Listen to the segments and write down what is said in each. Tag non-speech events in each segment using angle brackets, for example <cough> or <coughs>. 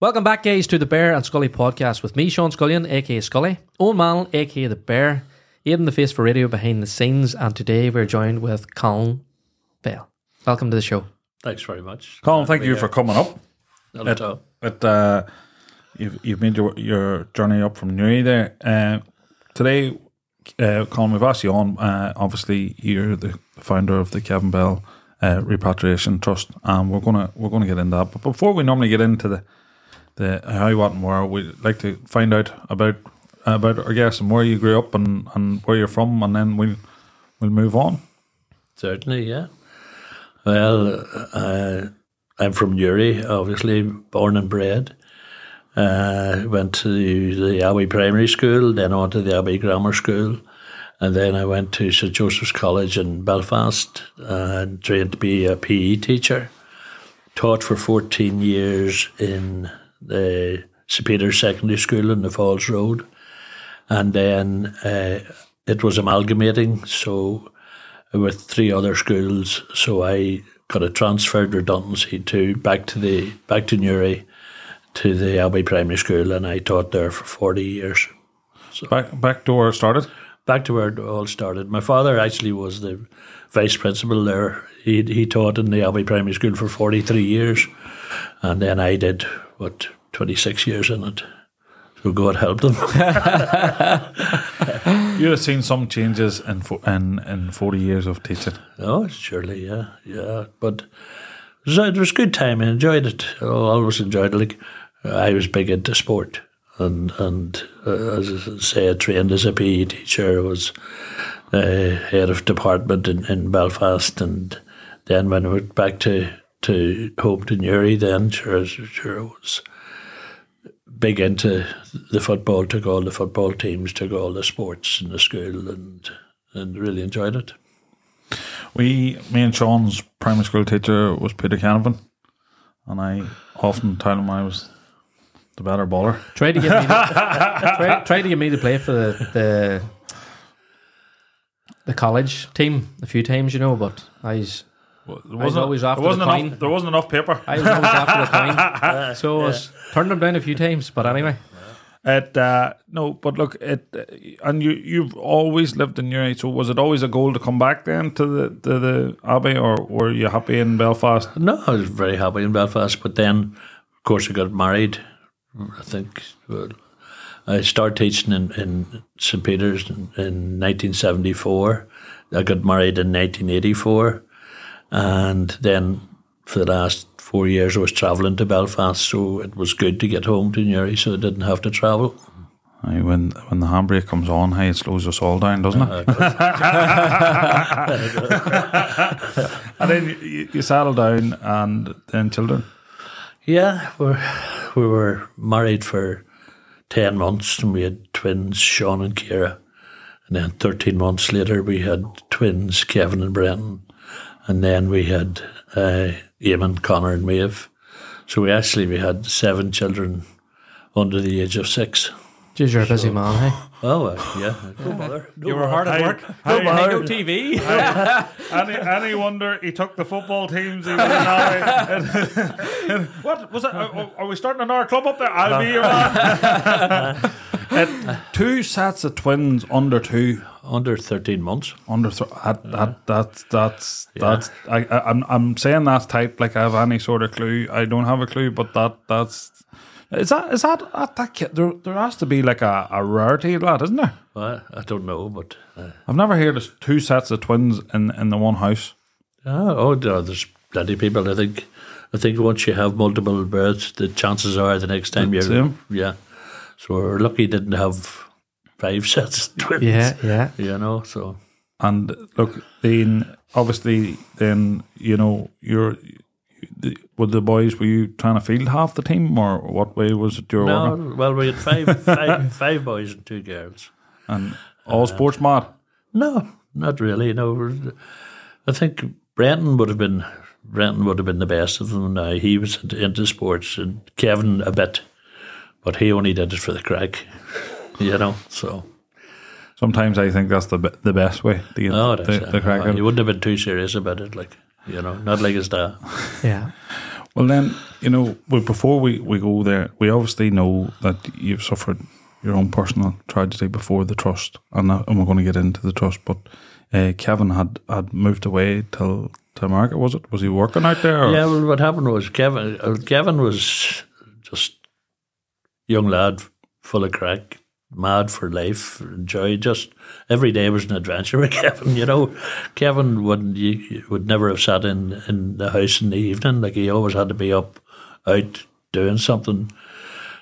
Welcome back, guys, to the Bear and Scully podcast with me, Sean Scullion, aka Scully, Owen Mallon, aka The Bear, Aidan the Face for Radio behind the scenes, and today we're joined with Colin Bell. Welcome to the show. Thanks very much. Colin, thank you for coming up. Not at all. But uh, you've you've made your your journey up from Newry there. Uh, today, uh, Colin, we've asked you on. Uh, obviously, you're the founder of the Kevin Bell uh, Repatriation Trust, and we're gonna we're gonna get into that. But before we normally get into the the how, what, and where, we'd like to find out about about our guests and where you grew up and, and where you're from, and then we'll we'll move on. Certainly, yeah. Well, uh, I'm from Newry, obviously, born and bred. Uh, went to the, the Abbey Primary School, then on to the Abbey Grammar School, and then I went to St Joseph's College in Belfast and trained to be a PE teacher. Taught for 14 years in the St Peter's Secondary School in the Falls Road, and then uh, it was amalgamating, so with three other schools, so I got a transferred redundancy to back to the back to Newry to the Abbey Primary School, and I taught there for forty years. So Back back to where it started. Back to where it all started. My father actually was the vice principal there. He he taught in the Abbey Primary School for forty three years, and then I did what twenty six years in it. So God help them. <laughs> You'd have seen some changes in fo- in in forty years of teaching. Oh, surely, yeah, yeah. But it was, it was a good time. I enjoyed it. I always enjoyed it. Like I was big into sport, and and uh, as I say, I trained as a PE teacher. I was uh, head of department in, in Belfast, and then when I went back to to home to Newry, then sure, sure, was big into the football. Took all the football teams, took all the sports in the school, and and really enjoyed it. We, me and Sean's primary school teacher was Peter Canavan, and I often tell him I was the better baller. Try to get me. To, <laughs> try, try to get me to play for the, the the college team a few times, you know. But I was There wasn't- always after there wasn't the enough. coin. There wasn't enough paper. I was always after the coin, <laughs> so I was turned them down a few times. But anyway, It uh, no, but look, it uh, and you you've always lived in Newry. So was it always a goal to come back then to the to the Abbey, or were you happy in Belfast? No, I was very happy in Belfast, but then, of course, I got married. I think well, I started teaching in, in St Peter's in, in 1974. I got married in 1984, and then for the last four years I was travelling to Belfast, so it was good to get home to Newry, so I didn't have to travel. Aye, when when the handbrake comes on, hey, it slows us all down, doesn't it? Uh, <laughs> and then you, you settle down, and then children. Yeah, we we were married for 10 months and we had twins, Sean and Kira. And then 13 months later, we had twins, Kevin and Brenton. And then we had uh, Eamon, Connor, and Maeve. So we actually we had seven children under the age of six. Jeez, you're a busy man, hey? Oh, uh, yeah. No bother. <laughs> No You were hard at work. hey, No, <laughs> hey. no TV. any, any wonder he took the football teams? He was in Abbey. <laughs> what was it? Are, are we starting another club up there? I'll be your man. Uh, two sets of twins under two. Under 13 months. Under th- that, that that's that's that's I, I I'm I'm saying that type like I have any sort of clue. I don't have a clue, but that that's is that is that that, that kid, there there has to be like a, a rarity of that, isn't there? Well, I don't know, but. Uh, I've never heard of two sets of twins in in the one house. oh, oh, there's plenty of people. I think I think once you have multiple births, the chances are the next time you're. Same. Yeah. So we're lucky didn't have five sets of twins. Yeah, yeah. You know, so. And look, then obviously, then you know you're. the- With the boys, were you trying to field half the team, or what way was it your? were No, working? well, we had five, <laughs> five, five boys and two girls. And all um, sports mad. No, not really. No, I think Brenton would have been Brenton would have been the best of them. Now he was into, into sports, and Kevin a bit, but he only did it for the crack. You know, so Sometimes I think that's the the best way to get oh, the, that's the crack out. wouldn't have been too serious about it. Like you know, not like his dad. <laughs> Yeah. Well, then, you know, well, before we, we go there, we obviously know that you've suffered your own personal tragedy before the trust, and, that, and we're going to get into the trust. But uh, Kevin had, had moved away till to America, was it? Was he working out there? Or? Yeah, well, what happened was Kevin, uh, Kevin was just young lad, full of crack, mad for life, joy. Just every day was an adventure with <laughs> Kevin. You know, Kevin would you, would never have sat in in the house in the evening. Like he always had to be up, out doing something.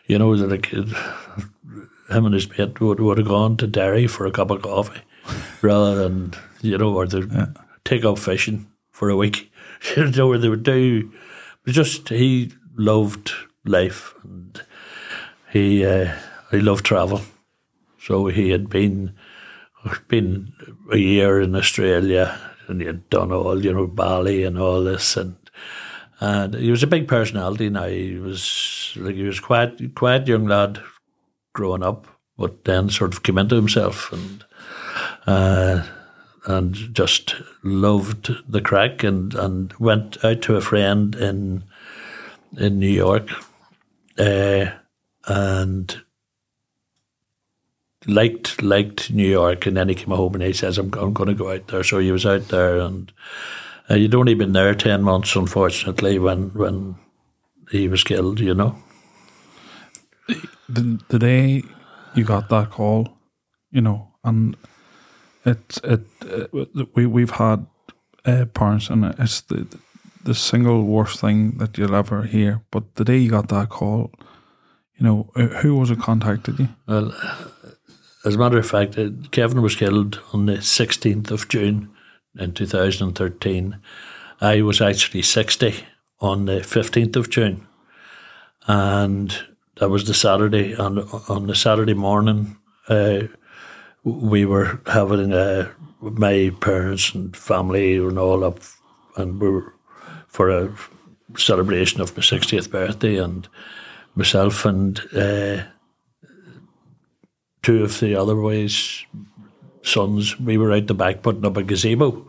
You know, that like him and his mate would would have gone to Derry for a cup of coffee, <laughs> rather than you know, or to yeah. take up fishing for a week. <laughs> you know, where they would do. But just he loved life and he uh, he loved travel. So he had been been a year in Australia and he had done all, you know, Bali and all this and and he was a big personality now. He was like he was quite quiet young lad growing up, but then sort of came into himself and uh, and just loved the crack and, and went out to a friend in in New York uh, and liked liked New York, and then he came home and he says, "I'm I'm going to go out there." So he was out there, and uh, you'd only been there ten months, unfortunately, when when he was killed. You know, the, the day you got that call, you know, and it it, it we we've had uh, parents, and it's the the single worst thing that you'll ever hear. But the day you got that call, you know, who was it contacted you? Well, as a matter of fact, Kevin was killed on the 16th of June in 2013. I was actually 60 on the 15th of June. And that was the Saturday. And on the Saturday morning, uh, we were having uh, my parents and family and all up, and we were for a celebration of my 60th birthday. And myself and uh, two of the other boys' sons, we were out the back putting up a gazebo.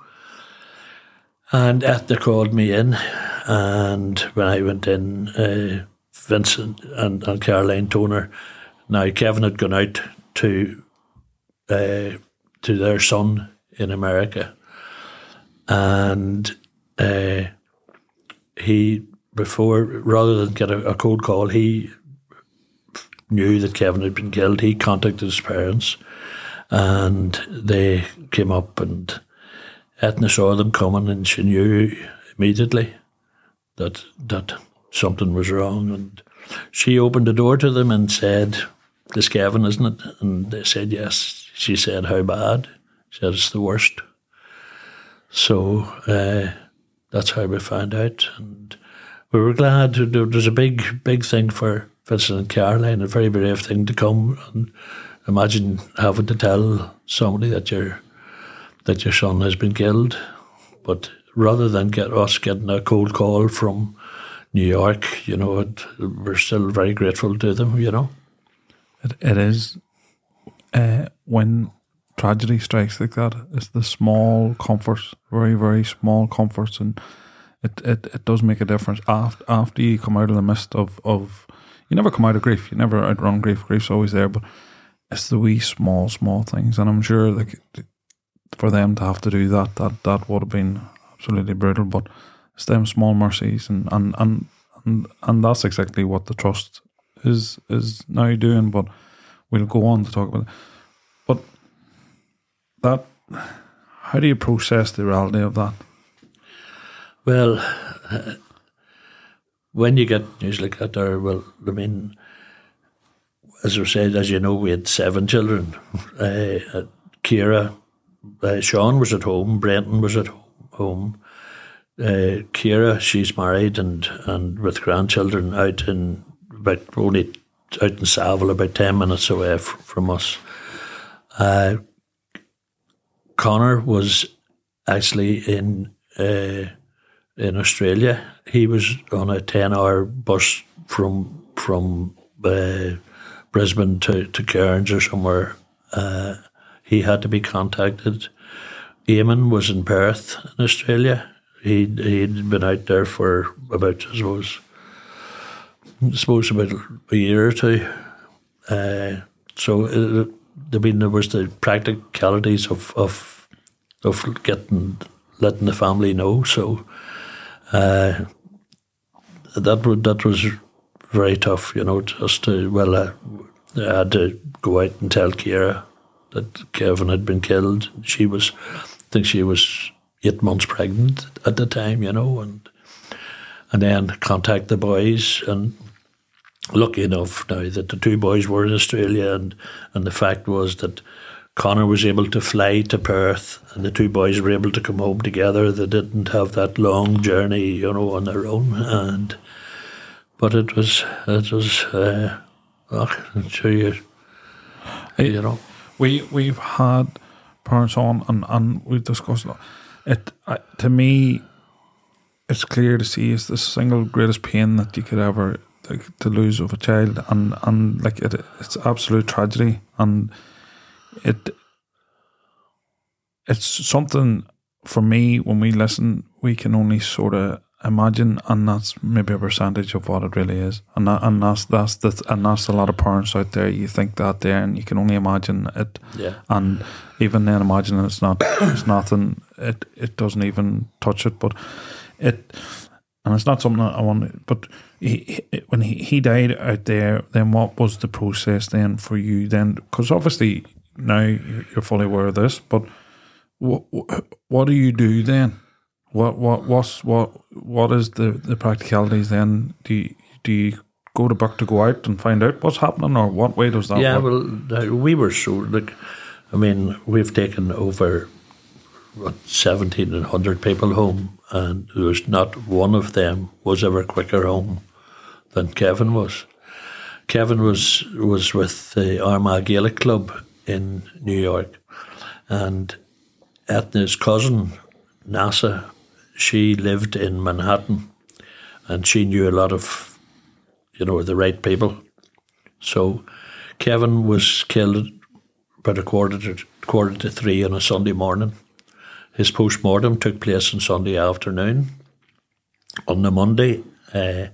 And Ethna called me in, and when I went in, uh, Vincent and, and Caroline Toner, now Kevin had gone out to uh, to their son in America, and uh, he before rather than get a, a cold call, he knew that Kevin had been killed, he contacted his parents and they came up and Ethna saw them coming and she knew immediately that that something was wrong and she opened the door to them and said, This Kevin, isn't it? And they said yes. She said, How bad? She said it's the worst. So uh, that's how we found out and we were glad It was a big big thing for Vincent Caroline, a very brave thing to come and imagine having to tell somebody that your that your son has been killed. But rather than get us getting a cold call from New York, you know, it, we're still very grateful to them. You know, it, it is uh, when tragedy strikes like that. It's the small comforts, very very small comforts, and it, it, it does make a difference after after you come out of the mist of of you never come out of grief. You never outrun grief. Grief's always there, but it's the wee small, small things. And I'm sure like for them to have to do that, that that would have been absolutely brutal. But it's them small mercies, and and and and, and that's exactly what the trust is is now doing. But we'll go on to talk about it. But that, how do you process the reality of that? Well, when you get news like that, or well, I mean, as I said, as you know, we had seven children. <laughs> Uh, Kira, uh, Sean was at home, Brenton was at home. Uh, Kira, she's married and, and with grandchildren out in about only out in Saval, about ten minutes away f- from us. Uh, Connor was actually in uh, in Australia. He was on a ten-hour bus from from uh, Brisbane to to Cairns or somewhere. Uh, he had to be contacted. Eamon was in Perth in Australia. he he'd been out there for about I suppose I suppose about a year or two. Uh, so uh, I mean there was the practicalities of of of getting letting the family know. So uh, that would that was very tough, you know. Just to well, uh, I had to go out and tell Kira that Kevin had been killed. She was, I think she was eight months pregnant at the time, you know, and and then contact the boys and lucky enough now that the two boys were in Australia and, and the fact was that Connor was able to fly to Perth and the two boys were able to come home together. They didn't have that long journey, you know, on their own and but it was it was uh sure you you know. We we've had parents on and, and we've discussed it. it uh, to me, it's clear to see it's the single greatest pain that you could ever like, to lose of a child, and and like it, it's absolute tragedy, and it it's something for me when we listen, we can only sort of imagine, and that's maybe a percentage of what it really is, and that, and that's that's the and that's a lot of parents out there. You think that there, and you can only imagine it, Yeah. and even then, imagine it's not, it's nothing. It it doesn't even touch it, but it, and it's not something that I want. But he, he, when he, he died out there, then what was the process then for you then? Because obviously now you're fully aware of this, but what what do you do then? What what what's what what is the the practicalities then? Do you, do you go to back to go out and find out what's happening, or what way does that Yeah, work? well, we were so like, I mean, we've taken over what seventeen hundred people home, and there was not one of them was ever quicker home than Kevin was. Kevin was was with the Armagh Gaelic Club in New York, and Ethna's cousin Nasa, she lived in Manhattan, and she knew a lot of, you know, the right people. So Kevin was killed about a quarter to quarter to three on a Sunday morning. His post mortem took place on Sunday afternoon. On the Monday, uh,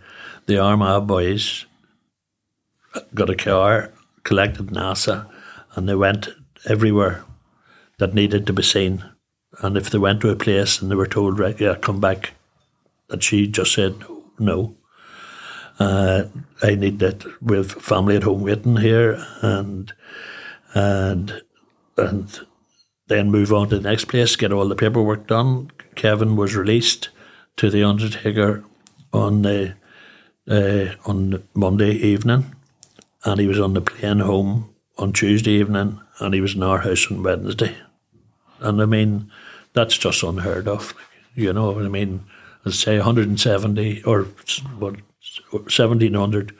the Armagh boys got a car, collected NASA, and they went everywhere that needed to be seen. And if they went to a place and they were told, right, yeah, come back, that she just said no. Uh, I need that. Have family at home waiting here, and and and then move on to the next place, get all the paperwork done. Kevin was released to the Undertaker on the uh, on Monday evening, and he was on the plane home on Tuesday evening, and he was in our house on Wednesday. And I mean, that's just unheard of. You know I mean? Let's say 170 or what 1700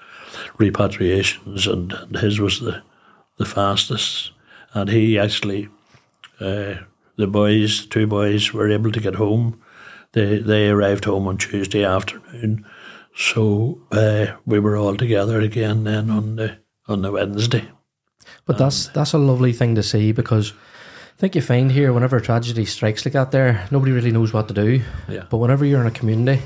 repatriations, and, and his was the the fastest. And he actually, uh, the boys, two boys, were able to get home. They they arrived home on Tuesday afternoon, so uh, we were all together again then on the on the Wednesday. But that's that's a lovely thing to see because I think you find here whenever a tragedy strikes like that, there nobody really knows what to do. Yeah. But whenever you're in a community,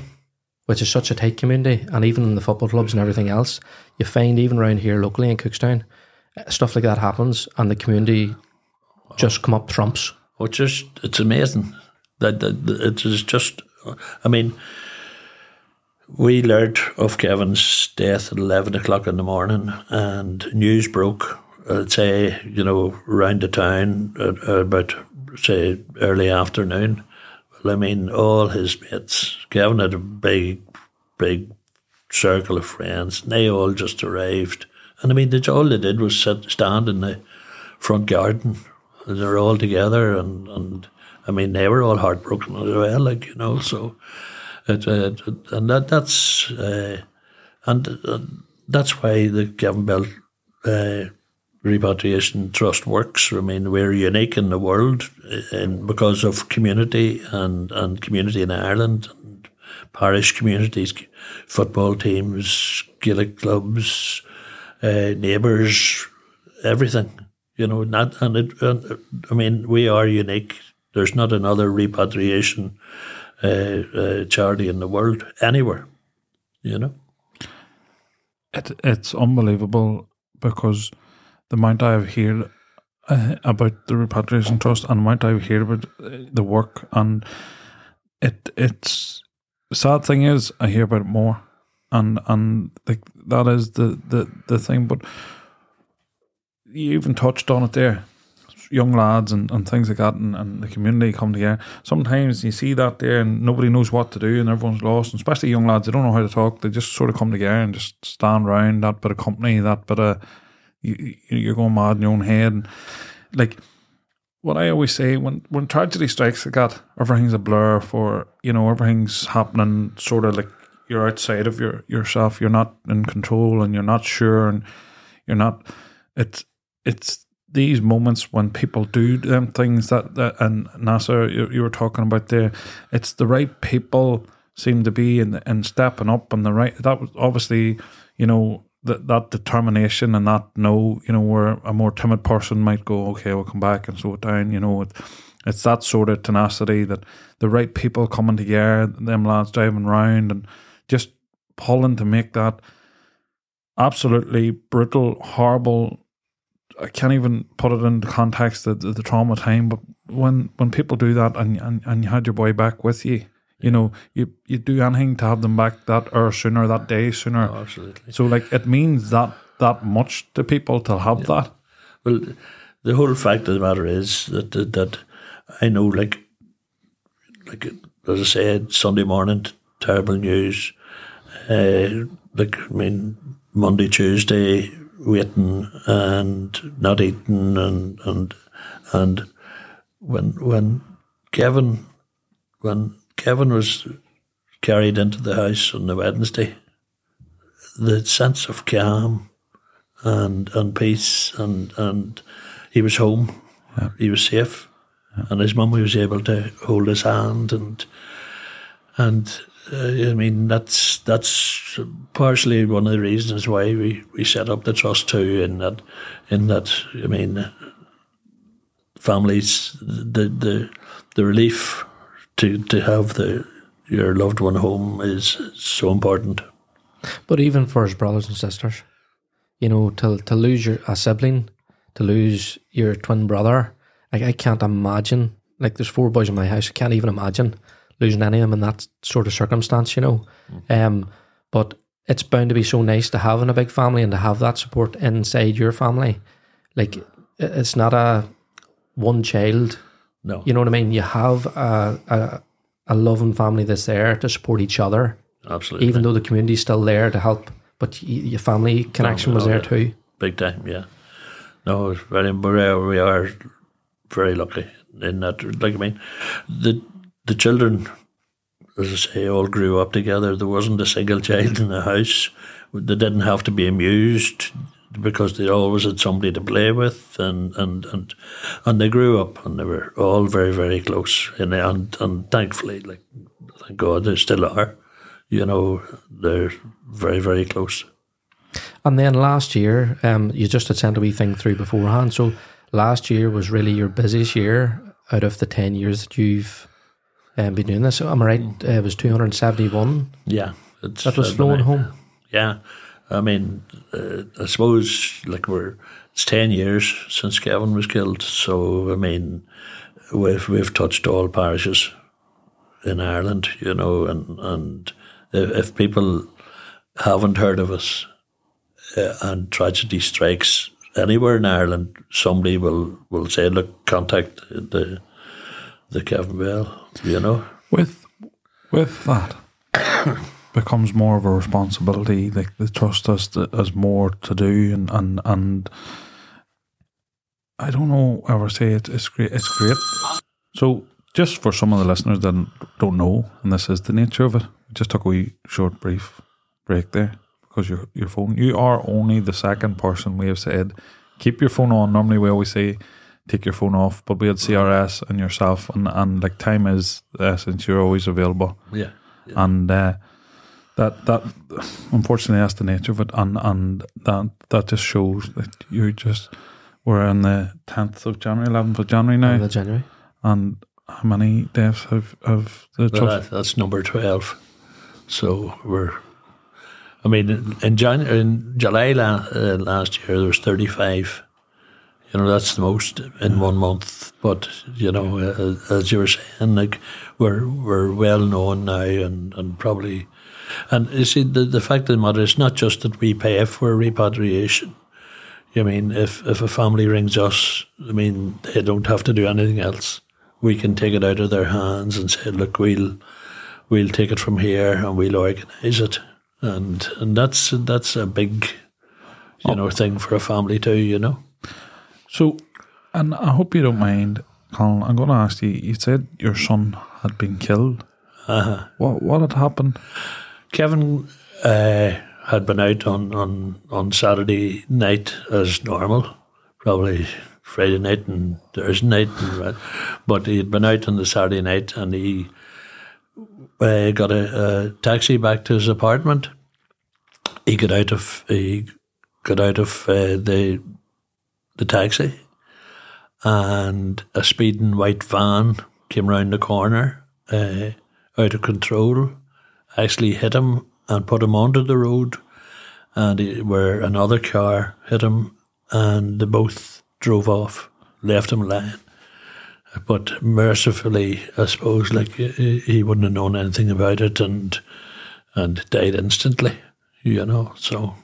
which is such a tight community, and even in the football clubs and everything else, you find even around here locally in Cookstown, uh, stuff like that happens, and the community just come up trumps. which is it's amazing that, that, that it is just I mean we learned of Kevin's death at 11 o'clock in the morning and news broke I'd say you know around the town at, about say early afternoon. Well I mean all his mates Kevin had a big big circle of friends and they all just arrived. And I mean they, all they did was sit, stand in the front garden. They're all together and, and I mean they were all heartbroken as well like you know so it, uh, and that that's uh, and uh, that's why the Kevin Bell uh, repatriation trust works I mean we're unique in the world and because of community and, and community in Ireland and parish communities football teams Gaelic clubs uh, neighbours everything you know, not and it. I mean, we are unique. There's not another repatriation uh, uh, charity in the world anywhere. You know. It, it's unbelievable because the amount I've heard uh, about the repatriation trust and the amount I've heard about uh, the work and it it's sad thing is I hear about it more and and like that is the the the thing but you even touched on it there. Young lads and, and things like that and, and the community come together. Sometimes you see that there and nobody knows what to do and everyone's lost and especially young lads they don't know how to talk. They just sort of come together and just stand around that bit of company that bit of you, you're going mad in your own head and like what I always say when when tragedy strikes like that, everything's a blur for you know everything's happening sort of like you're outside of your yourself. You're not in control and you're not sure and you're not. It's it's these moments when people do them things that, that and Nasser you, you were talking about there. It's the right people seem to be and and stepping up and the right that was obviously you know that that determination and that no, you know, where a more timid person might go, okay, we'll come back and slow it down. You know, it, it's that sort of tenacity that the right people coming together, them lads driving round and just pulling to make that absolutely brutal, horrible. I can't even put it into context the, the, the trauma time, but when when people do that and, and and you had your boy back with you, you know, you you do anything to have them back that hour sooner, that day sooner. Oh, absolutely. So like it means that that much to people to have that. Well, the whole fact of the matter is that that, that I know, like, like as I said, Sunday morning, terrible news. Uh, like, I mean, Monday, Tuesday, waiting and not eating, and and and when when Kevin when Kevin was carried into the house on the Wednesday, the sense of calm and and peace and and he was home, Yeah. he was safe, and his mum was able to hold his hand and and uh, I mean that's that's partially one of the reasons why we, we set up the trust too. In that in that I mean families the the the relief to to have the your loved one home is so important. But even for his brothers and sisters, you know, to to lose your a sibling, to lose your twin brother, like I can't imagine. Like there's four boys in my house, I can't even imagine losing any of them in that sort of circumstance, you know. Um, but it's bound to be so nice to have in a big family and to have that support inside your family. Like it's not a one child No, you know what I mean? You have a, a, a loving family that's there to support each other, absolutely. even though the community's still there to help. But y- your family connection was there yeah. too. big time, yeah. No, it's very we are, we are very lucky in that. Like I mean, the the children, as I say, all grew up together. There wasn't a single child in the house. They didn't have to be amused because they always had somebody to play with, and and and, and they grew up and they were all very very close. And and and thankfully, like thank God, they still are. You know, they're very very close. And then last year, um, you just had sent a wee thing through beforehand. So last year was really your busiest year out of the 10 years that you've um, been doing this. So am I right? Uh, it was 271 Yeah, it's, that was flowing home. Yeah, I mean, uh, I suppose like we're it's ten years since Kevin was killed, so I mean, we've we've touched all parishes in Ireland, you know, and and if, if people haven't heard of us uh, and tragedy strikes anywhere in Ireland, somebody will will say, look, contact the the Kevin Bell, you know. With with that <coughs> <coughs> becomes more of a responsibility. Like the trust us to, as more to do, and and and I don't know. Ever say it, it's great. It's great. So just for some of the listeners that don't know, and this is the nature of it, we just took a wee short brief break there because your your phone. You are only the second person we have said keep your phone on. Normally we always say take your phone off, but we had CRS and yourself, and and like time is the essence. You're always available, Yeah. and uh, that that unfortunately that's the nature of it, and and that that just shows that you just we're on the tenth of January, eleventh of January now, in the January. and how many deaths have have the Well, trust? that, that's number 12. So we're, I mean, in, Jan, in July la, uh, last year, there was 35. You know, that's the most in one month. But, you know, uh, as you were saying, like, we're, we're well known now and, and probably, and you see, the, the fact of the matter is not just that we pay for repatriation. I mean, if, if a family rings us, I mean, they don't have to do anything else. We can take it out of their hands and say, look, we'll, we'll take it from here and we'll organise it. And and that's that's a big, you know, thing for a family too. You know. So, and I hope you don't mind, Colin. I'm going to ask you. You said your son had been killed. Uh-huh. What what had happened? Kevin uh, had been out on, on, on Saturday night as normal, probably Friday night and Thursday night, and, but he had been out on the Saturday night and he uh, got a, a taxi back to his apartment. He got out of he got out of uh, the the taxi, and a speeding white van came round the corner, uh, out of control, actually hit him and put him onto the road, and he, where another car hit him, and they both drove off, left him lying. But mercifully, I suppose, like he he wouldn't have known anything about it, and and died instantly. You know, so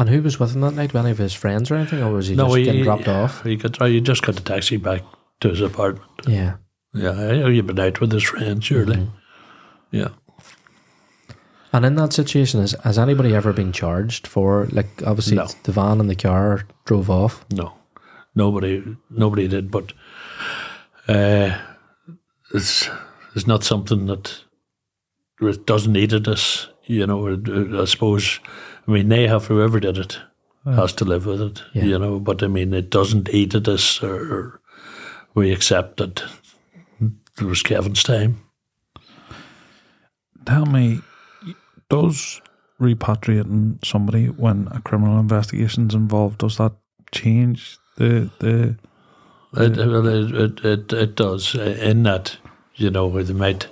And who was with him that night? Any of his friends or anything, or was he just getting dropped off? He got he just got the taxi back to his apartment. Yeah. Yeah, he'd been out with his friends, surely. Mm-hmm. Yeah. And in that situation, has, has anybody ever been charged for, like, obviously No. the van and the car drove off? No, nobody, nobody did. But uh, it's it's not something that it doesn't eat at us. You know, it- it- I suppose. I mean, they have whoever did it has to live with it. Yeah. You know, but I mean, it doesn't eat at us, or, or we accept that it was Kevin's time. Tell me, does repatriating somebody when a criminal investigation is involved does that change the the? It, well, it, it, it, does. uh, In that, you know, they might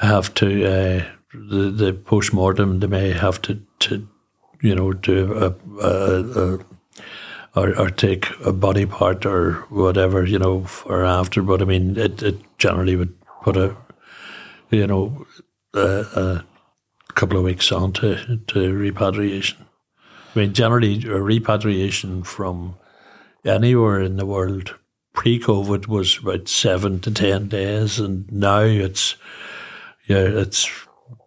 have to, uh, the, the post mortem, they may have to, to you know, do a, a, a or, or take a body part or whatever, you know, for after. But I mean, it, it generally would put a, you know, a couple of weeks on to, to repatriation. I mean, generally, a repatriation from anywhere in the world pre-COVID was about seven to ten days, and now it's yeah, it's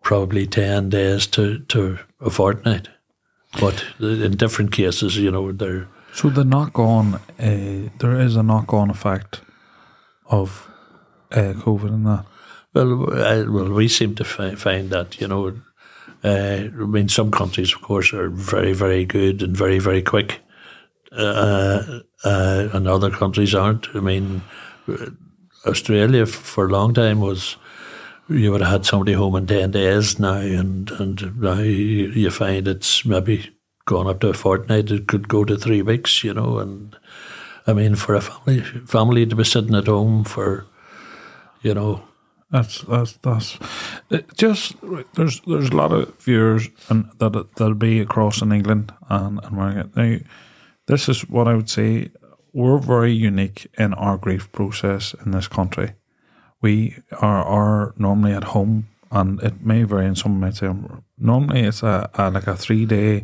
probably ten days to, to a fortnight. But in different cases, you know, they're So the knock on, uh, there is a knock on effect of uh, COVID in that. well, I, well, we seem to fi- find that you know, I mean, some countries, of course, are very, very good and very, very quick, uh, uh, and other countries aren't. I mean, Australia for a long time was you would have had somebody home in ten days now, and and now you, you find it's maybe gone up to a fortnight. It could go to three weeks, you know, and I mean, for a family family to be sitting at home for, you know, That's that's that's just there's there's a lot of viewers and that that'll be across in England and America. Now, this is what I would say. We're very unique in our grief process in this country. We are are normally at home, and it may vary. And some might say normally it's a, a like a three day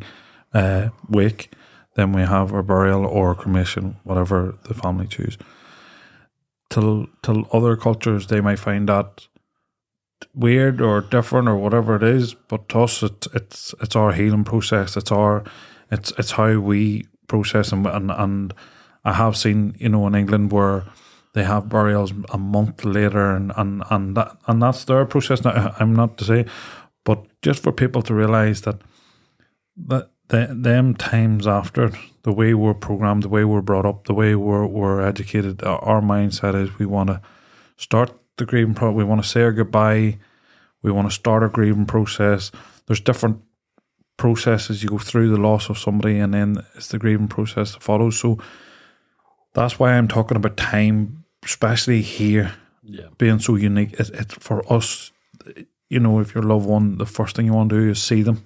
uh, wake. Then we have our burial or cremation, whatever the family choose till till other cultures they might find that weird or different or whatever it is. But to us, it's it's it's our healing process. It's our it's it's how we process and and, and I have seen you know in England where they have burials a month later and and and that and that's their process. Now I'm not to say, but just for people to realize that that the, them times after the way we're programmed, the way we're brought up, the way we're we're educated, our, our mindset is we want to start the grieving process. We want to say our goodbye. We want to start our grieving process. There's different processes you go through the loss of somebody, and then it's the grieving process that follows. So that's why I'm talking about time, especially here Yeah. being so unique. It, it for us, you know, if your loved one, the first thing you want to do is see them,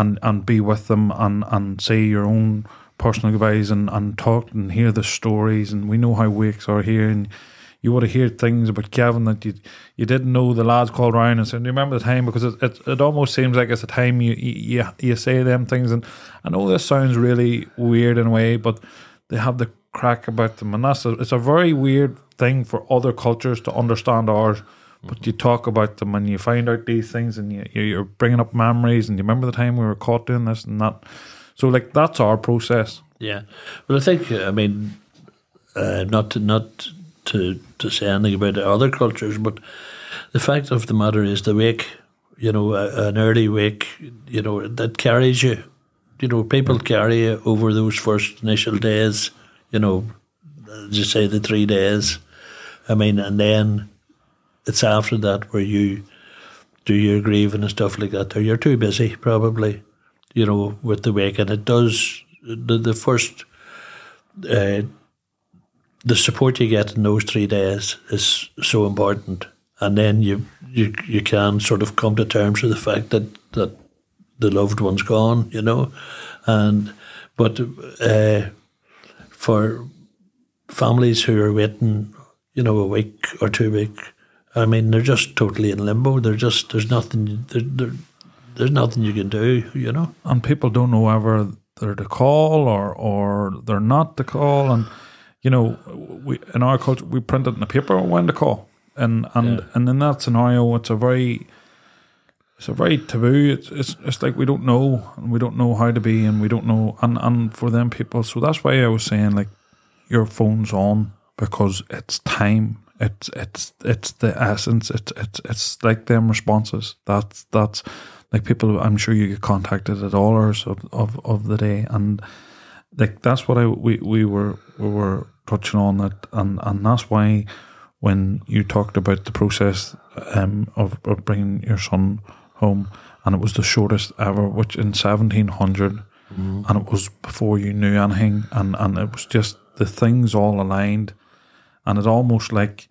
and and be with them, and and say your own personal goodbyes, and and talk and hear the stories, and we know how wakes are here, and you would have heard things about Kevin that you you didn't know. The lads called around and said, "Do you remember the time?" Because it, it, it almost seems like it's a time you, you you say them things, and I know this sounds really weird in a way, but they have the crack about them, and that's a, it's a very weird thing for other cultures to understand ours. But you talk about them and you find out these things, and you you're bringing up memories, and you remember the time we were caught doing this and that. So like that's our process. Yeah. Well, I think, I mean, uh, not to, not to, to say anything about other cultures, but the fact of the matter is the wake, you know, an early wake, you know, that carries you. You know, people carry you over those first initial days, you know, just say the three days. I mean, and then it's after that where you do your grieving and stuff like that. Or you're too busy, probably, you know, with the wake. And it does, the, the first, uh, the support you get in those three days is so important. And then you, you, you can sort of come to terms with the fact that, that the loved one's gone, you know. And, but uh, for families who are waiting, you know, a week or two week, I mean, they're just totally in limbo. They're just there's nothing. There, there, there's nothing you can do. You know. and people don't know whether they're to call or or they're not to call and you know we in our culture we print it in the paper when to call and and Yeah. and in that scenario it's a very it's a very taboo it's, it's it's like we don't know and we don't know how to be and we don't know and and for them people so that's why I was saying like your phone's on because it's time it's it's it's the essence. It's it's it's like them responses. That's that's like people I'm sure you get contacted at all hours of, of, of the day. And like that's what I we, we were we were touching on that. And and that's why when you talked about the process um, of, of bringing your son home and it was the shortest ever which in 1700 and it was before you knew anything and and it was just the things all aligned and it almost like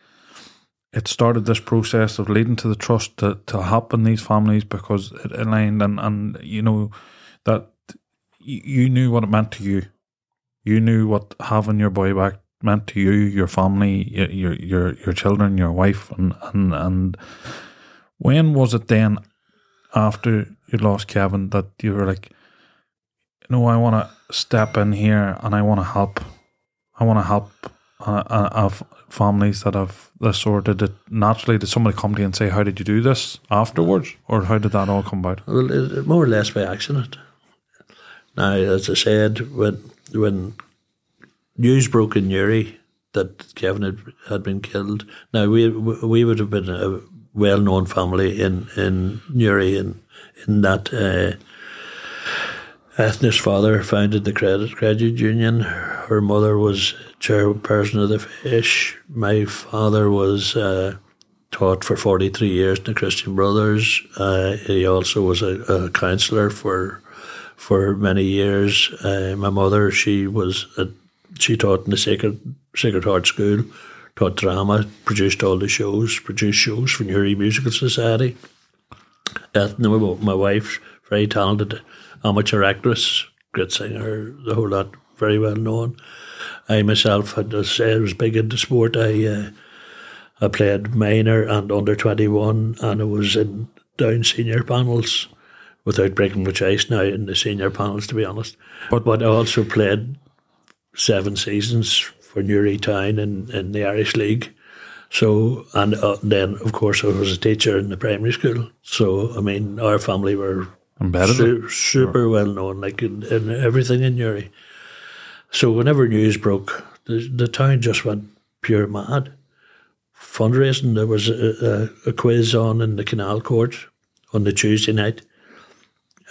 it started this process of leading to the trust to, to happen these families because it aligned and, and you know that you knew what it meant to you. You knew what having your boy back meant to you, your family, your your your children, your wife, and and and when was it then after you lost Kevin that you were like, no, I want to step in here and I want to help. I want to help uh, uh, of families that have this sort. Did it naturally? Did somebody come to you and say, "How did you do this?" Afterwards, or how did that all come about? Well, it- more or less by accident. Now, as I said, when when news broke in Newry that Kevin had, had been killed, now we we would have been a well known family in in Newry, in in that. Uh, Ethna's father founded the credit credit union. Her mother was chairperson of the Fish. My father was uh, taught for 43 years in the Christian Brothers. Uh, he also was a, a counsellor for for many years. Uh, my mother, she was a, she taught in the Sacred Sacred Heart School, taught drama, produced all the shows, produced shows for Newry Musical Society. Ethna, my, wife, very talented amateur actress, great singer, the whole lot, very well known. I myself had to say I was big into sport. I uh, I played minor and under twenty one, and I was in Down senior panels without breaking much ice now in the senior panels, to be honest. But- But, I also played seven seasons for Newry Town in, in the Irish League. So, and uh, then, of course, I was a teacher in the primary school. So, I mean, our family were Embedded. su- super well known, like in, in everything in Newry. So, whenever news broke, the, the town just went pure mad. Fundraising, there was a, a, a quiz on in the Canal Court on the Tuesday night,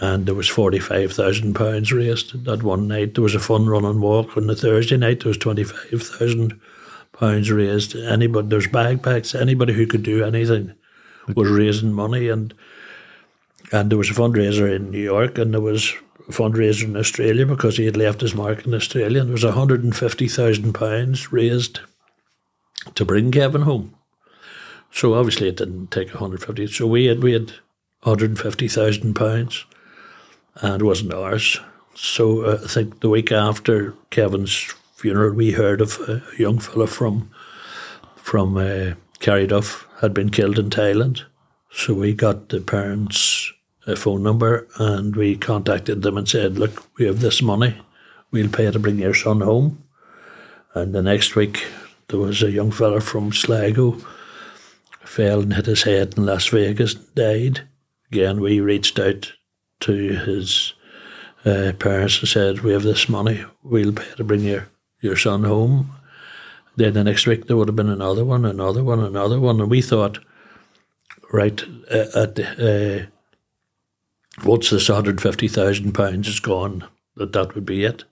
and there was £45,000 raised that one night. There was a fun run and walk on the Thursday night, there was £25,000 raised. Anybody, there's backpacks, anybody who could do anything was raising money, and and there was a fundraiser in New York, and there was a fundraiser in Australia because he had left his mark in Australia, and there was hundred and fifty thousand pounds raised to bring Kevin home. So obviously it didn't take 150. So we had we had 150,000 pounds, and it wasn't ours. So uh, I think the week after Kevin's funeral, we heard of a young fella from from uh, Carryduff had been killed in Thailand. So we got the parents' uh, phone number and we contacted them and said, "Look, we have this money. We'll pay to bring your son home." And the next week, there was a young fella from Sligo fell and hit his head in Las Vegas, and died. Again, we reached out to his uh, parents and said, "We have this money. We'll pay to bring your your son home." Then the next week there would have been another one, another one, another one, and we thought, right uh, at the, uh, once this hundred fifty thousand pounds is gone, that that would be it.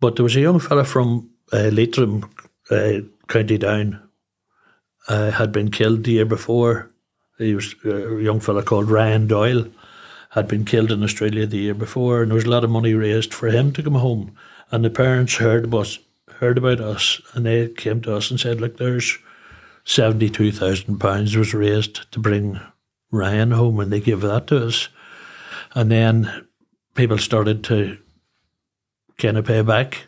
But there was a young fella from uh, Leitrim, uh, County Down, uh, had been killed the year before. He was uh, a young fella called Ryan Doyle, had been killed in Australia the year before, and there was a lot of money raised for him to come home. And the parents heard about heard about us, and they came to us and said, "Look, there's seventy two thousand pounds was raised to bring Ryan home," and they gave that to us. And then people started to kind of pay back.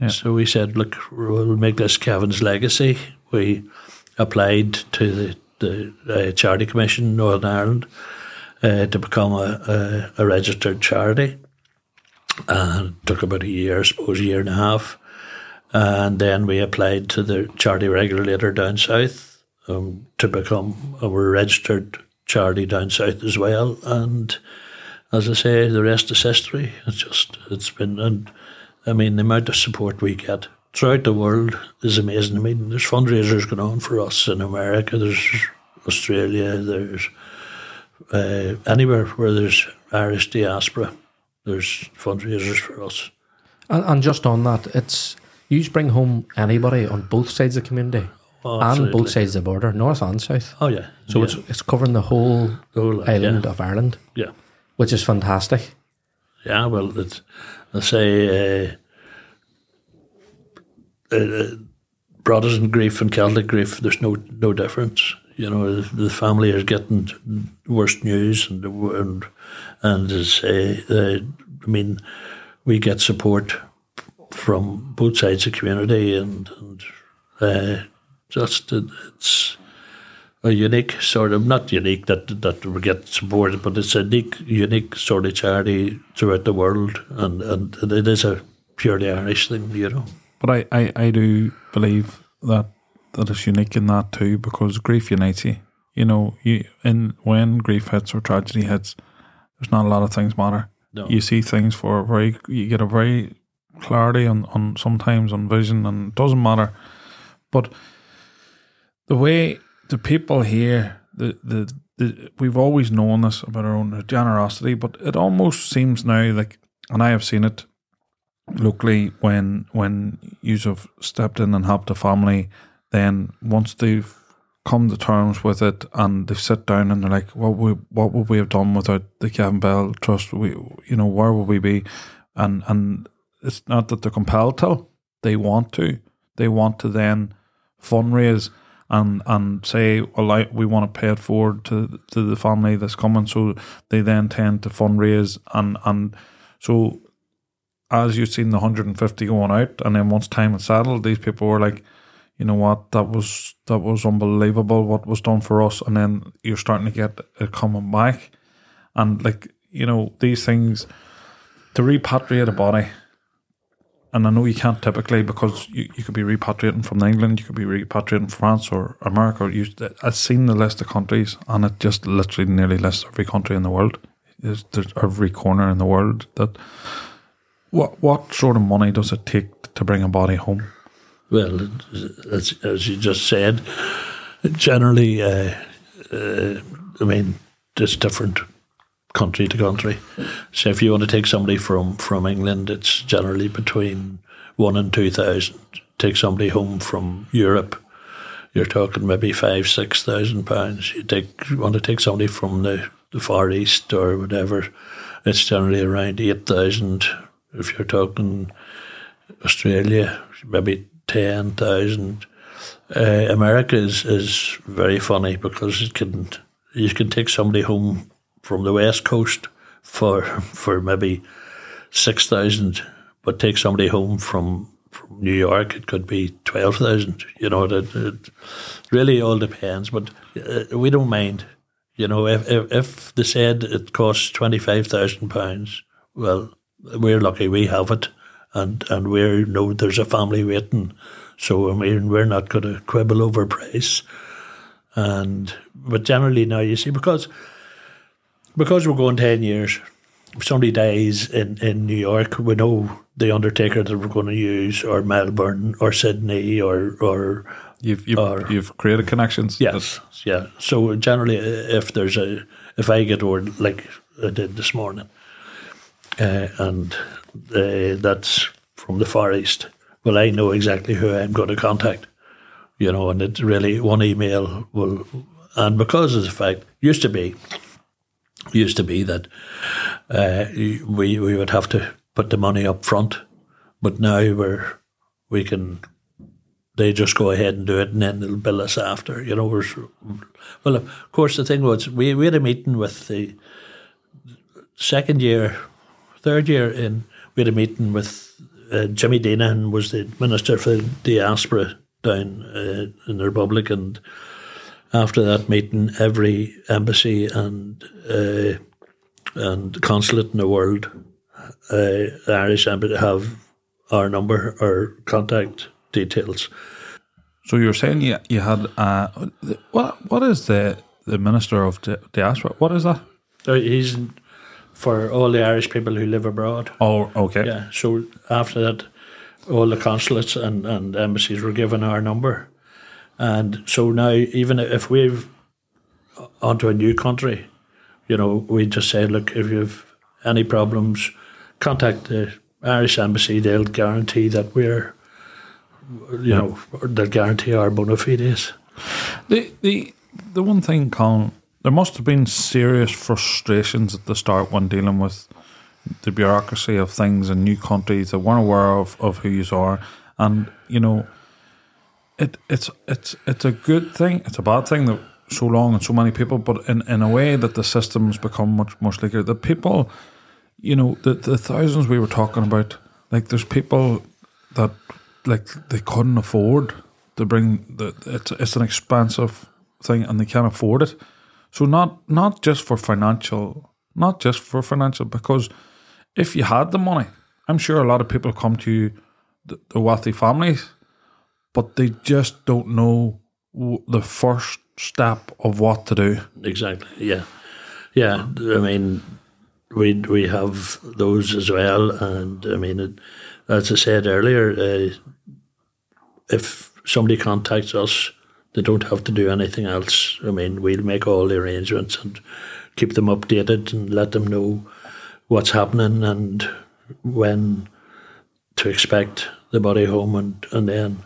Yeah. So we said, "Look, we'll make this Kevin's legacy." We applied to the the uh, charity commission in Northern Ireland uh, to become a, a, a registered charity. And it took about a year, I suppose, a year and a half. And then we applied to the charity regulator down south um, to become a registered charity down south as well. And as I say, the rest is history. It's just, it's been, and I mean, the amount of support we get throughout the world is amazing. I mean, there's fundraisers going on for us in America, there's Australia, there's uh, anywhere where there's Irish diaspora, there's fundraisers for us. And, and just on that, it's you just bring home anybody on both sides of the community Oh, and both sides of the border, north and south. Oh yeah. So yeah. it's it's covering the whole The whole island yeah. of Ireland, yeah. Which is fantastic. Yeah, well, it's, I say uh, uh, Protestant grief and Catholic grief. There's no no difference. You know, the, family is getting worst news, and and and as uh, I mean, we get support from both sides of the community, and and uh, just it- it's a unique sort of not unique that that we get supported, but it's a unique unique sort of charity throughout the world, and and it is a purely Irish thing, you know. But I, I, I do believe that that is unique in that too, because grief unites you. You know, you in when grief hits or tragedy hits, there's not a lot of things matter. No. You see things for a very you get a very clarity on, on sometimes on vision and it doesn't matter. But the way the people here the, the the we've always known this about our own generosity, but it almost seems now like and I have seen it locally when when you have stepped in and helped a family, then once they've come to terms with it and they sit down and they're like, what would what would we have done without the Kevin Bell Trust? We you know where would we be? And and it's not that they're compelled to; they want to. They want to then fundraise and and say, well, I, we want to pay it forward to to the family that's coming. So they then tend to fundraise and and so as you've seen the 150 going out, and then once time had settled, these people were like, you know what, that was that was unbelievable what was done for us, and then you're starting to get it coming back, and like you know these things to repatriate a body. And I know you can't typically because you, you could be repatriating from England, you could be repatriating from France or America. Or you, I've seen the list of countries, and it just literally nearly lists every country in the world. There's, there's every corner in the world that what what sort of money does it take to bring a body home? Well, as, as you just said, generally, uh, uh, I mean, it's different country to country. So if you want to take somebody from, from England, it's generally between one and two thousand. Take somebody home from Europe, you're talking maybe five, six thousand pounds. You take you want to take somebody from the, the Far East or whatever, it's generally around eight thousand. If you're talking Australia, maybe ten thousand. uh, America is is very funny because it can you can take somebody home from the west coast for for maybe six thousand, but take somebody home from from New York, it could be twelve thousand. You know, it, it really all depends. But uh, we don't mind. You know, if if, if they said it costs twenty five thousand pounds, well, we're lucky we have it, and and we know there's a family waiting. So I mean, we're not going to quibble over price. And but generally now you see because because we're going ten years, if somebody dies in, in New York, we know the undertaker that we're going to use, or Melbourne, or Sydney, or or You've you've, Or- you've created connections. yes, yeah. So generally, if there's a if I get word like I did this morning, uh, and uh, that's from the Far East, well, I know exactly who I'm going to contact. You know, and it's really one email will, and because of the fact used to be, used to be that uh, we we would have to put the money up front, but now we're we can they just go ahead and do it, and then they'll bill us after. You know, we're well. Of course, the thing was we we had a meeting with the second year, third year in. We had a meeting with uh, Jimmy Deenihan was the minister for diaspora down uh, in the Republic, and after that meeting, every embassy and uh, and consulate in the world, uh, the Irish embassy have our number, our contact details. So you're saying you you had uh, what what is the the minister of di- diaspora? What is that? He's for all the Irish people who live abroad. Oh, okay. Yeah. So after that, all the consulates and, and embassies were given our number, and so now even if we've onto a new country, you know, we just say, look, if you've any problems, contact the Irish embassy. They'll guarantee that we're, you know, they'll guarantee our bona fides. The the the one thing, Colin, there must have been serious frustrations at the start when dealing with the bureaucracy of things in new countries that weren't aware of, of who you are, and you know, it it's it's it's a good thing. It's a bad thing that so long and so many people, but in, in a way that the systems become much more sleeker. The people, you know, the the thousands we were talking about, like there's people that like they couldn't afford to bring the it's it's an expensive thing and they can't afford it. So not not just for financial, not just for financial, because if you had the money, I'm sure a lot of people come to you, the, the wealthy families, but they just don't know the first step of what to do. Exactly. Yeah. Yeah. I mean, we we have those as well, and I mean, it, as I said earlier, uh, if somebody contacts us, they don't have to do anything else. I mean, we'll make all the arrangements and keep them updated and let them know what's happening and when to expect the body home, and and then.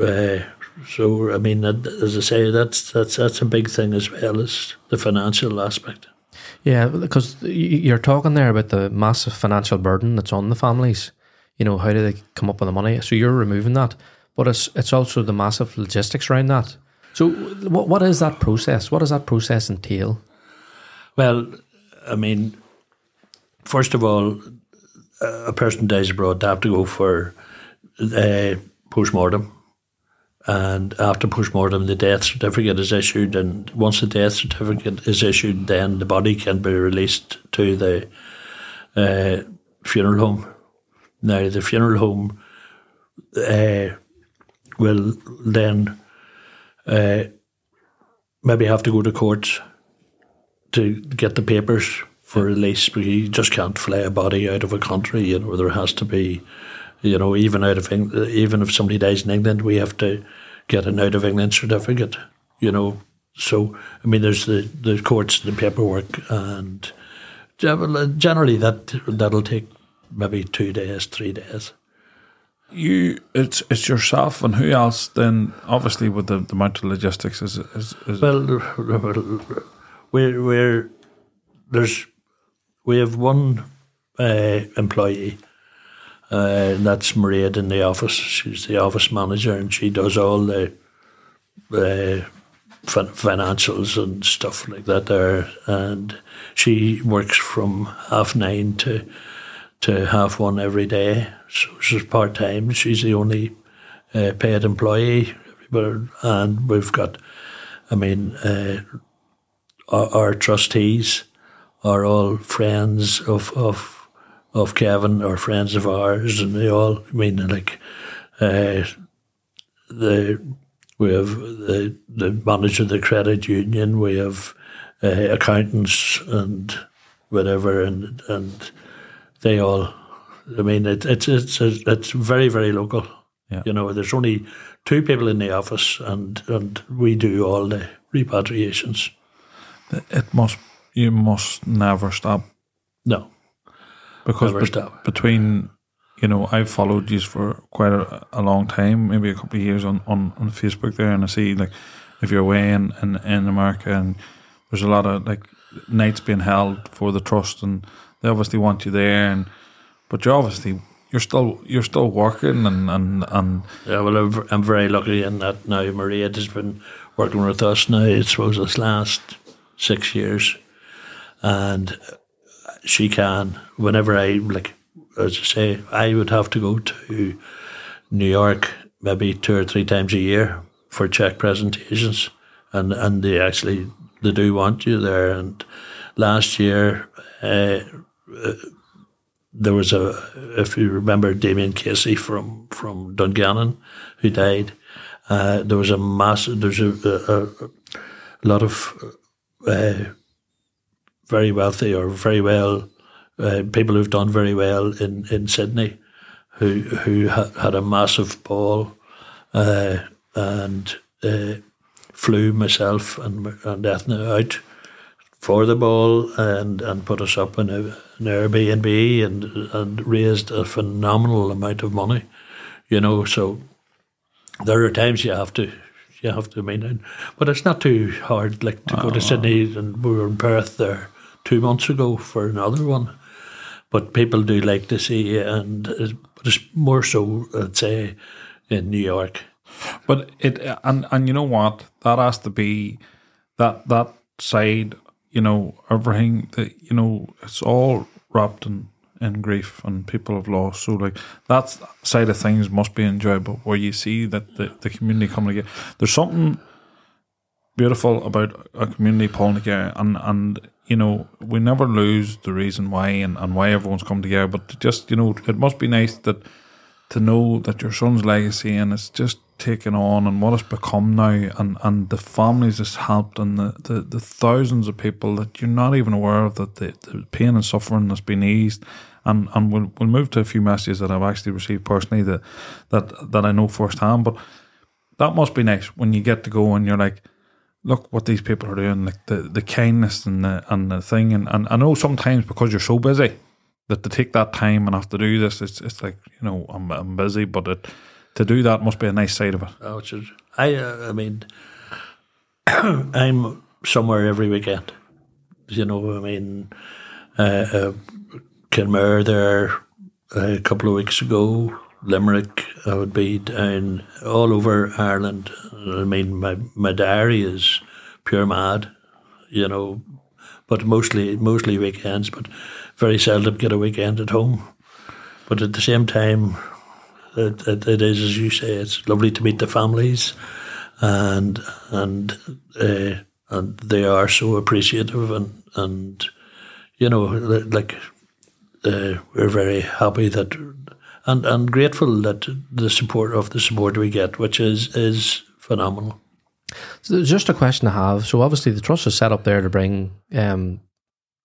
Uh, so I mean, as I say, that's that's that's a big thing as well as the financial aspect. Yeah, because you're talking there about the massive financial burden that's on the families. You know, how do they come up with the money? So you're removing that, but it's it's also the massive logistics around that. So what what is that process? What does that process entail? Well, I mean, first of all, a person dies abroad, they have to go for uh, post mortem. And after post mortem, the death certificate is issued. And once the death certificate is issued, then the body can be released to the uh, funeral home. Now, the funeral home uh, will then uh, maybe have to go to court to get the papers for release, but you just can't fly a body out of a country. You know, there has to be, you know, even out of Eng- even if somebody dies in England, we have to get an out of England certificate. You know, so I mean, there's the the courts, the paperwork, and generally that that'll take maybe two days, three days. You, it's it's yourself and who else? Then obviously with the, the amount of logistics is is, is Well, we're we're there's we have one uh, employee, Uh, that's Mairead in the office. She's the office manager, and she does all the uh, fin- financials and stuff like that there. And she works from half nine to to half one every day. So she's part time. She's the only uh, paid employee, and we've got. I mean, uh, our, our trustees are all friends of of of Kevin or friends of ours, and they all. I mean, like uh, the we have the the manager of the credit union. We have uh, accountants and whatever, and and they all. I mean, it, it's it's it's very very local. Yeah. You know, there's only two people in the office, and and we do all the repatriations. It must you must never stop No, because stop. between you know I've followed you for quite a, a long time, maybe a couple of years on, on, on Facebook there, and I see like if you're away in, in in America and there's a lot of like nights being held for the trust, and they obviously want you there, and but you're obviously you're still you're still working and and and Yeah, well, I'm, I'm very lucky in that now. Maria has been working with us now, I suppose, this last six years. And she can, whenever I, like, as I say, I would have to go to New York maybe two or three times a year for check presentations. And, and they actually, they do want you there. And last year, uh, there was a, if you remember Damien Casey from, from Dungannon, who died. Uh, there was a massive, there's a, a, a lot of uh, very wealthy or very well uh, people who've done very well in, in Sydney, who who ha- had a massive ball, uh, and uh, flew myself and and Ethna out for the ball and, and put us up in a, an Airbnb and and raised a phenomenal amount of money, you know. So there are times you have to you have to I mean, but it's not too hard. Like to go to Sydney and we were in Perth there two months ago for another one. But people do like to see you, and it's, more so, I'd say, in New York. But it and and you know what? That has to be that that side. You know everything that you know. It's all wrapped in in grief, and people have lost. So like that side of things must be enjoyable, where you see that the, the community coming together. There's something beautiful about a community pulling together, and and you know we never lose the reason why and, and why everyone's come together. But just you know, it must be nice that to know that your son's legacy and it's just taken on and what it's become now and, and the families it's helped and the, the, the thousands of people that you're not even aware of that the, the pain and suffering that's been eased and and we'll, we'll move to a few messages that I've actually received personally that that that I know firsthand but that must be nice when you get to go and you're like look what these people are doing like the, the kindness and the and the thing and, and I know sometimes because you're so busy that to take that time and have to do this, it's it's like you know I'm I'm busy, but it to do that must be a nice side of it. Oh, it's I, uh, I mean, <clears throat> I'm somewhere every weekend. You know, I mean, uh, uh, Kenmare there uh, a couple of weeks ago, Limerick. I would be down all over Ireland. I mean, my my diary is pure mad. You know, but mostly mostly weekends. But very seldom get a weekend at home. But at the same time, it, it, it is as you say. It's lovely to meet the families, and and uh, and they are so appreciative and and you know like uh, we're very happy that and and grateful that the support of the support we get, which is is phenomenal. So just a question I have. So obviously the trust is set up there to bring um,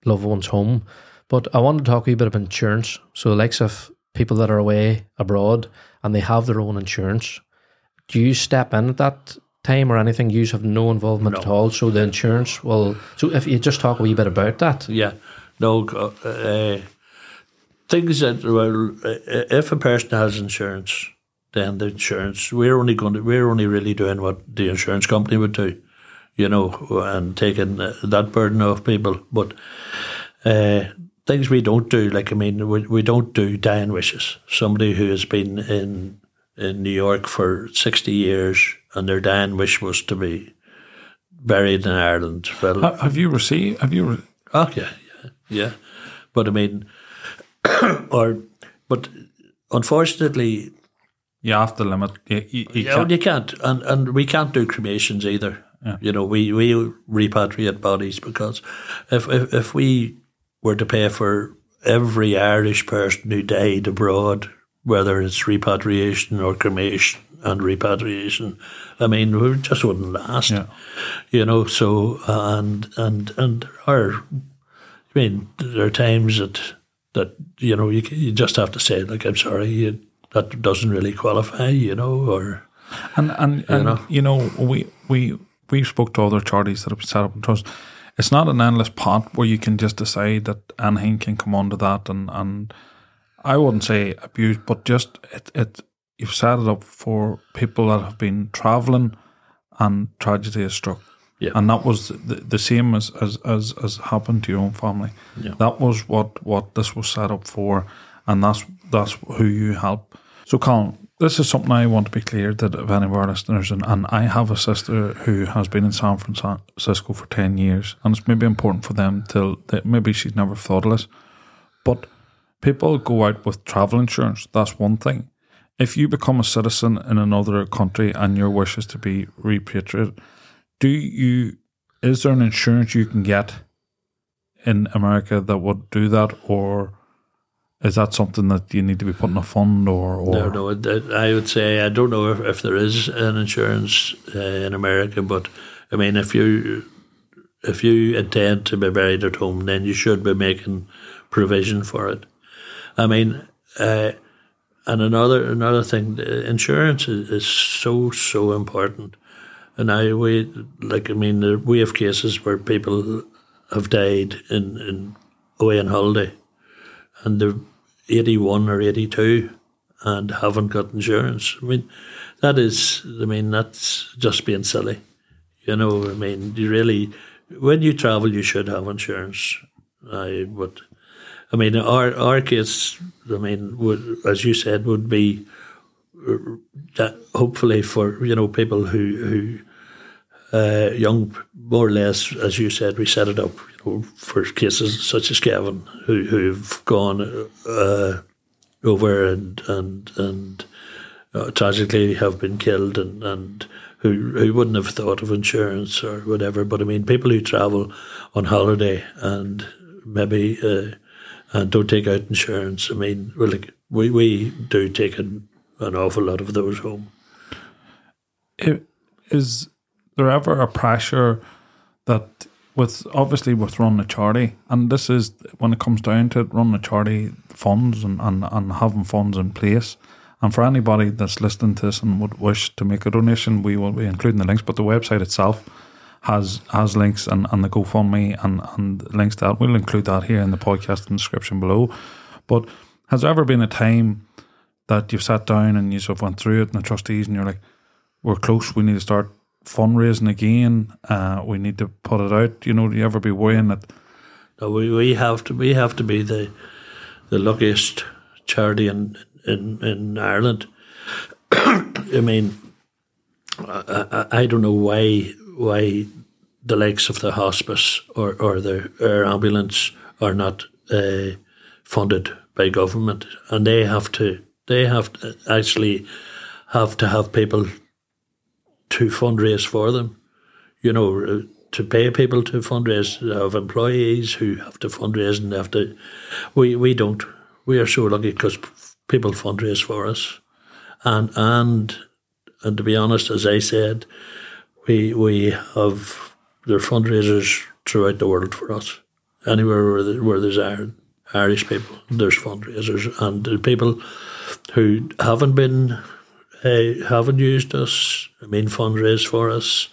loved ones home, but I want to talk a wee bit about insurance. So the likes of people that are away abroad and they have their own insurance, do you step in at that time or anything? You have no involvement at all. So the insurance will. So if you just talk a wee bit about that, Yeah, no. Uh, uh, things that well, if a person has insurance, then the insurance we're only going to we're only really doing what the insurance company would do, you know, and taking that burden off people. But uh, things we don't do. Like I mean, we, we don't do dying wishes. Somebody who has been in in New York for sixty years and their dying wish was to be buried in Ireland. Well, Have you received? Have you? Re- Oh yeah, yeah, yeah. But I mean, <coughs> or but unfortunately, you have to limit. You, you, you yeah, can't- you can't, and and we can't do cremations either. You know, we we repatriate bodies because if if if we were to pay for every Irish person who died abroad, whether it's repatriation or cremation and repatriation, I mean, we just wouldn't last. Yeah. You know, so and and and there are, I mean, there are times that that you know you you just have to say like I'm sorry, you, that doesn't really qualify, you know, or And and, and know? you know, we we we spoke to other charities that have set up in trust. It's not an endless pot where you can just decide that anything can come under that, and and I wouldn't say abuse, but just it it you've set it up for people that have been traveling and tragedy has struck. And that was the, the same as, as, as, as happened to your own family. That was what, what this was set up for, and that's that's who you help. So, Colin, this is something I want to be clear that if any of our listeners, and, and I have a sister who has been in San Francisco for 10 years, and it's maybe important for them till that maybe she's never thought of this. But people go out with travel insurance, that's one thing. If you become a citizen in another country and your wish is to be repatriated, do you is there an insurance you can get in America that would do that or is that something that you need to be putting a fund or, or No, no. I would say I don't know if, if there is an insurance uh, in America, but I mean, if you if you intend to be buried at home, then you should be making provision for it. I mean, uh, and another another thing, insurance is, is so so important. And I we like I mean, we have cases where people have died in in away on holiday, and they're eighty one or eighty two, and haven't got insurance. I mean, that is, I mean, that's just being silly. You know, I mean, you really, when you travel, you should have insurance. I would, I mean, our our case, I mean, would as you said, would be that hopefully for you know people who who uh, young, more or less, as you said, we set it up, you know, for cases such as Kevin, who who've gone uh, over and and and uh, tragically have been killed, and and who who wouldn't have thought of insurance or whatever. But I mean, people who travel on holiday and maybe uh, and don't take out insurance. I mean, like, we we do take an, an awful lot of those home. i- is there ever a pressure that with obviously with running a charity and this is when it comes down to it running a charity funds and, and, and having funds in place and for anybody that's listening to this and would wish to make a donation we will be including the links but the website itself has has links and, and the GoFundMe and, and links that we'll include that here in the podcast description below but has there ever been a time that you've sat down and you sort of went through it and the trustees and you're like we're close. We need to start fundraising again. Uh, we need to put it out. You know, do you ever be worrying that? No, we, we have to we have to be the the luckiest charity in in, in Ireland. <coughs> I mean, I, I, I don't know why why the likes of the hospice or, or the air ambulance are not uh, funded by government, and they have to they have to actually have to have people to fundraise for them you know, uh, to pay people to fundraise, have employees who have to fundraise and have to. We we don't. We are so lucky because people fundraise for us, and and and to be honest, as I said, we we have their fundraisers throughout the world for us. Anywhere where, where there's Ir- Irish people, there's fundraisers, and the people who haven't been uh, haven't used us. I mean, fundraise for us.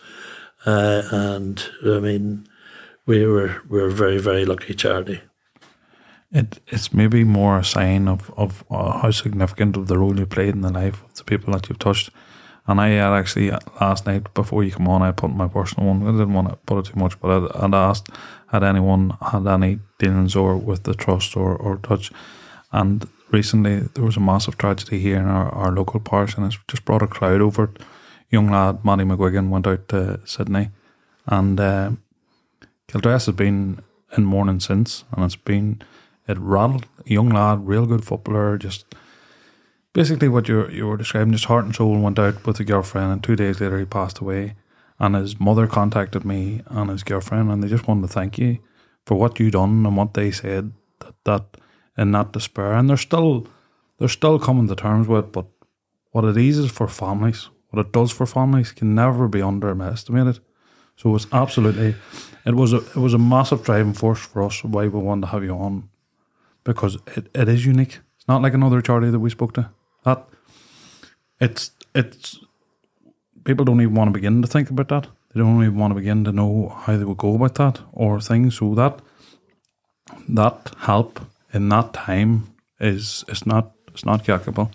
Uh, and I mean, we were we were very very lucky charity. It it's maybe more a sign of of uh, how significant of the role you played in the life of the people that you've touched, And I had actually uh, last night before you come on, I put my personal one. I didn't want to put it too much, but I had asked had anyone had any dealings or with the trust or, or touch. And recently there was a massive tragedy here in our, our local parish, and it's just brought a cloud over it. Young lad, Matty McGuigan, went out to Sydney, and uh, Kildress has been in mourning since, and it's been it rattled. Young lad, real good footballer, just basically what you you were describing. His heart and soul went out with a girlfriend, and two days later he passed away. And his mother contacted me and his girlfriend, and they just wanted to thank you for what you done and what they said that that in that despair. And they're still they're still coming to terms with, but what it eases for families, what it does for families, can never be underestimated. So it's absolutely, it was a it was a massive driving force for us why we wanted to have you on, because it, it is unique. It's not like another charity that we spoke to. That it's it's people don't even want to begin to think about that. They don't even want to begin to know how they would go about that or things. So that that help in that time is is not it's not calculable.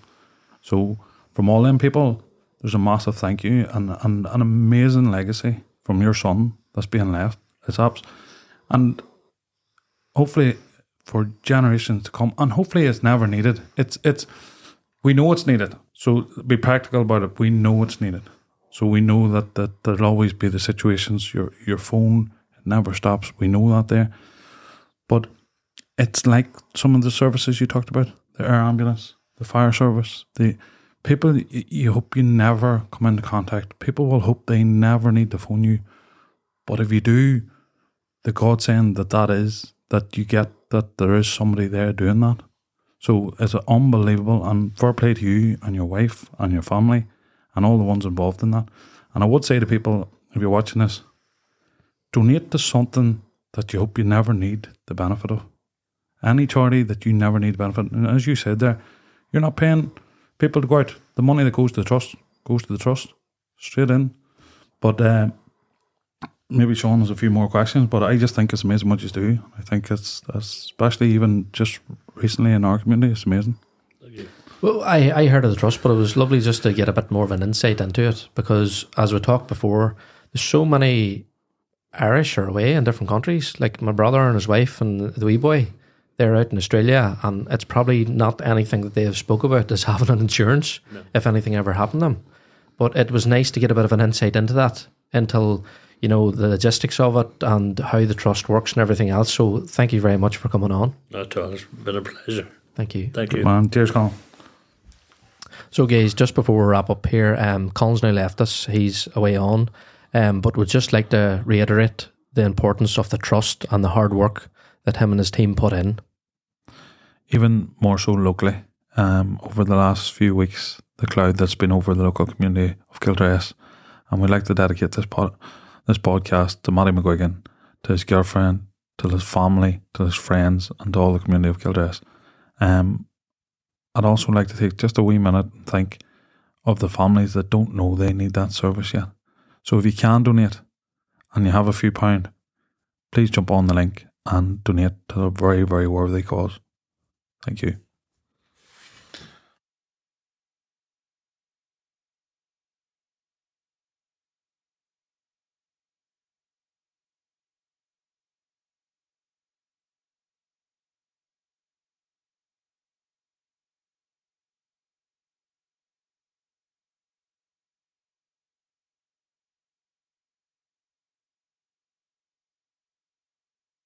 So from all them people, there's a massive thank you and, and an amazing legacy from your son that's being left. It's abs and hopefully for generations to come, and hopefully it's never needed. It's it's we know it's needed. So be practical about it. We know it's needed. So we know that, that there'll always be the situations. Your your phone never stops. We know that there, it's like some of the services you talked about: the air ambulance, the fire service, the people. You hope you never come into contact. People will hope they never need to phone you, but if you do, the godsend that that is that you get that there is somebody there doing that. So it's unbelievable, and fair play to you and your wife and your family and all the ones involved in that. And I would say to people, if you're watching this, donate to something that you hope you never need the benefit of. Any charity that you never need benefit. And as you said there, you're not paying people to go out. The money that goes to the trust goes to the trust straight in. But uh, maybe Sean has a few more questions, but I just think it's amazing what you do. I think it's, especially even just recently in our community, it's amazing. Well, I, I heard of the trust, but it was lovely just to get a bit more of an insight into it because, as we talked before, there's so many Irish are away in different countries. Like my brother and his wife and the wee boy, they're out in Australia, and it's probably not anything that they have spoke about as <laughs> having an insurance no. if anything ever happened to them. But it was nice to get a bit of an insight into that, until you know the logistics of it and how the trust works and everything else. So thank you very much for coming on. Not at all. It's been a pleasure. Thank you. Thank you. Man, cheers, Colin. So, guys, just before we wrap up here, um, Colin's now left us. He's away on, um, but would just like to reiterate the importance of the trust and the hard work that him and his team put in. Even more so locally, um, over the last few weeks, the cloud that's been over the local community of Kildress, and we'd like to dedicate this pod, this podcast to Matty McGuigan, to his girlfriend, to his family, to his friends, and to all the community of Kildress. Um, I'd also like to take just a wee minute and think of the families that don't know they need that service yet. So if you can donate and you have a few pound, please jump on the link and donate to a very, very worthy cause. Thank you.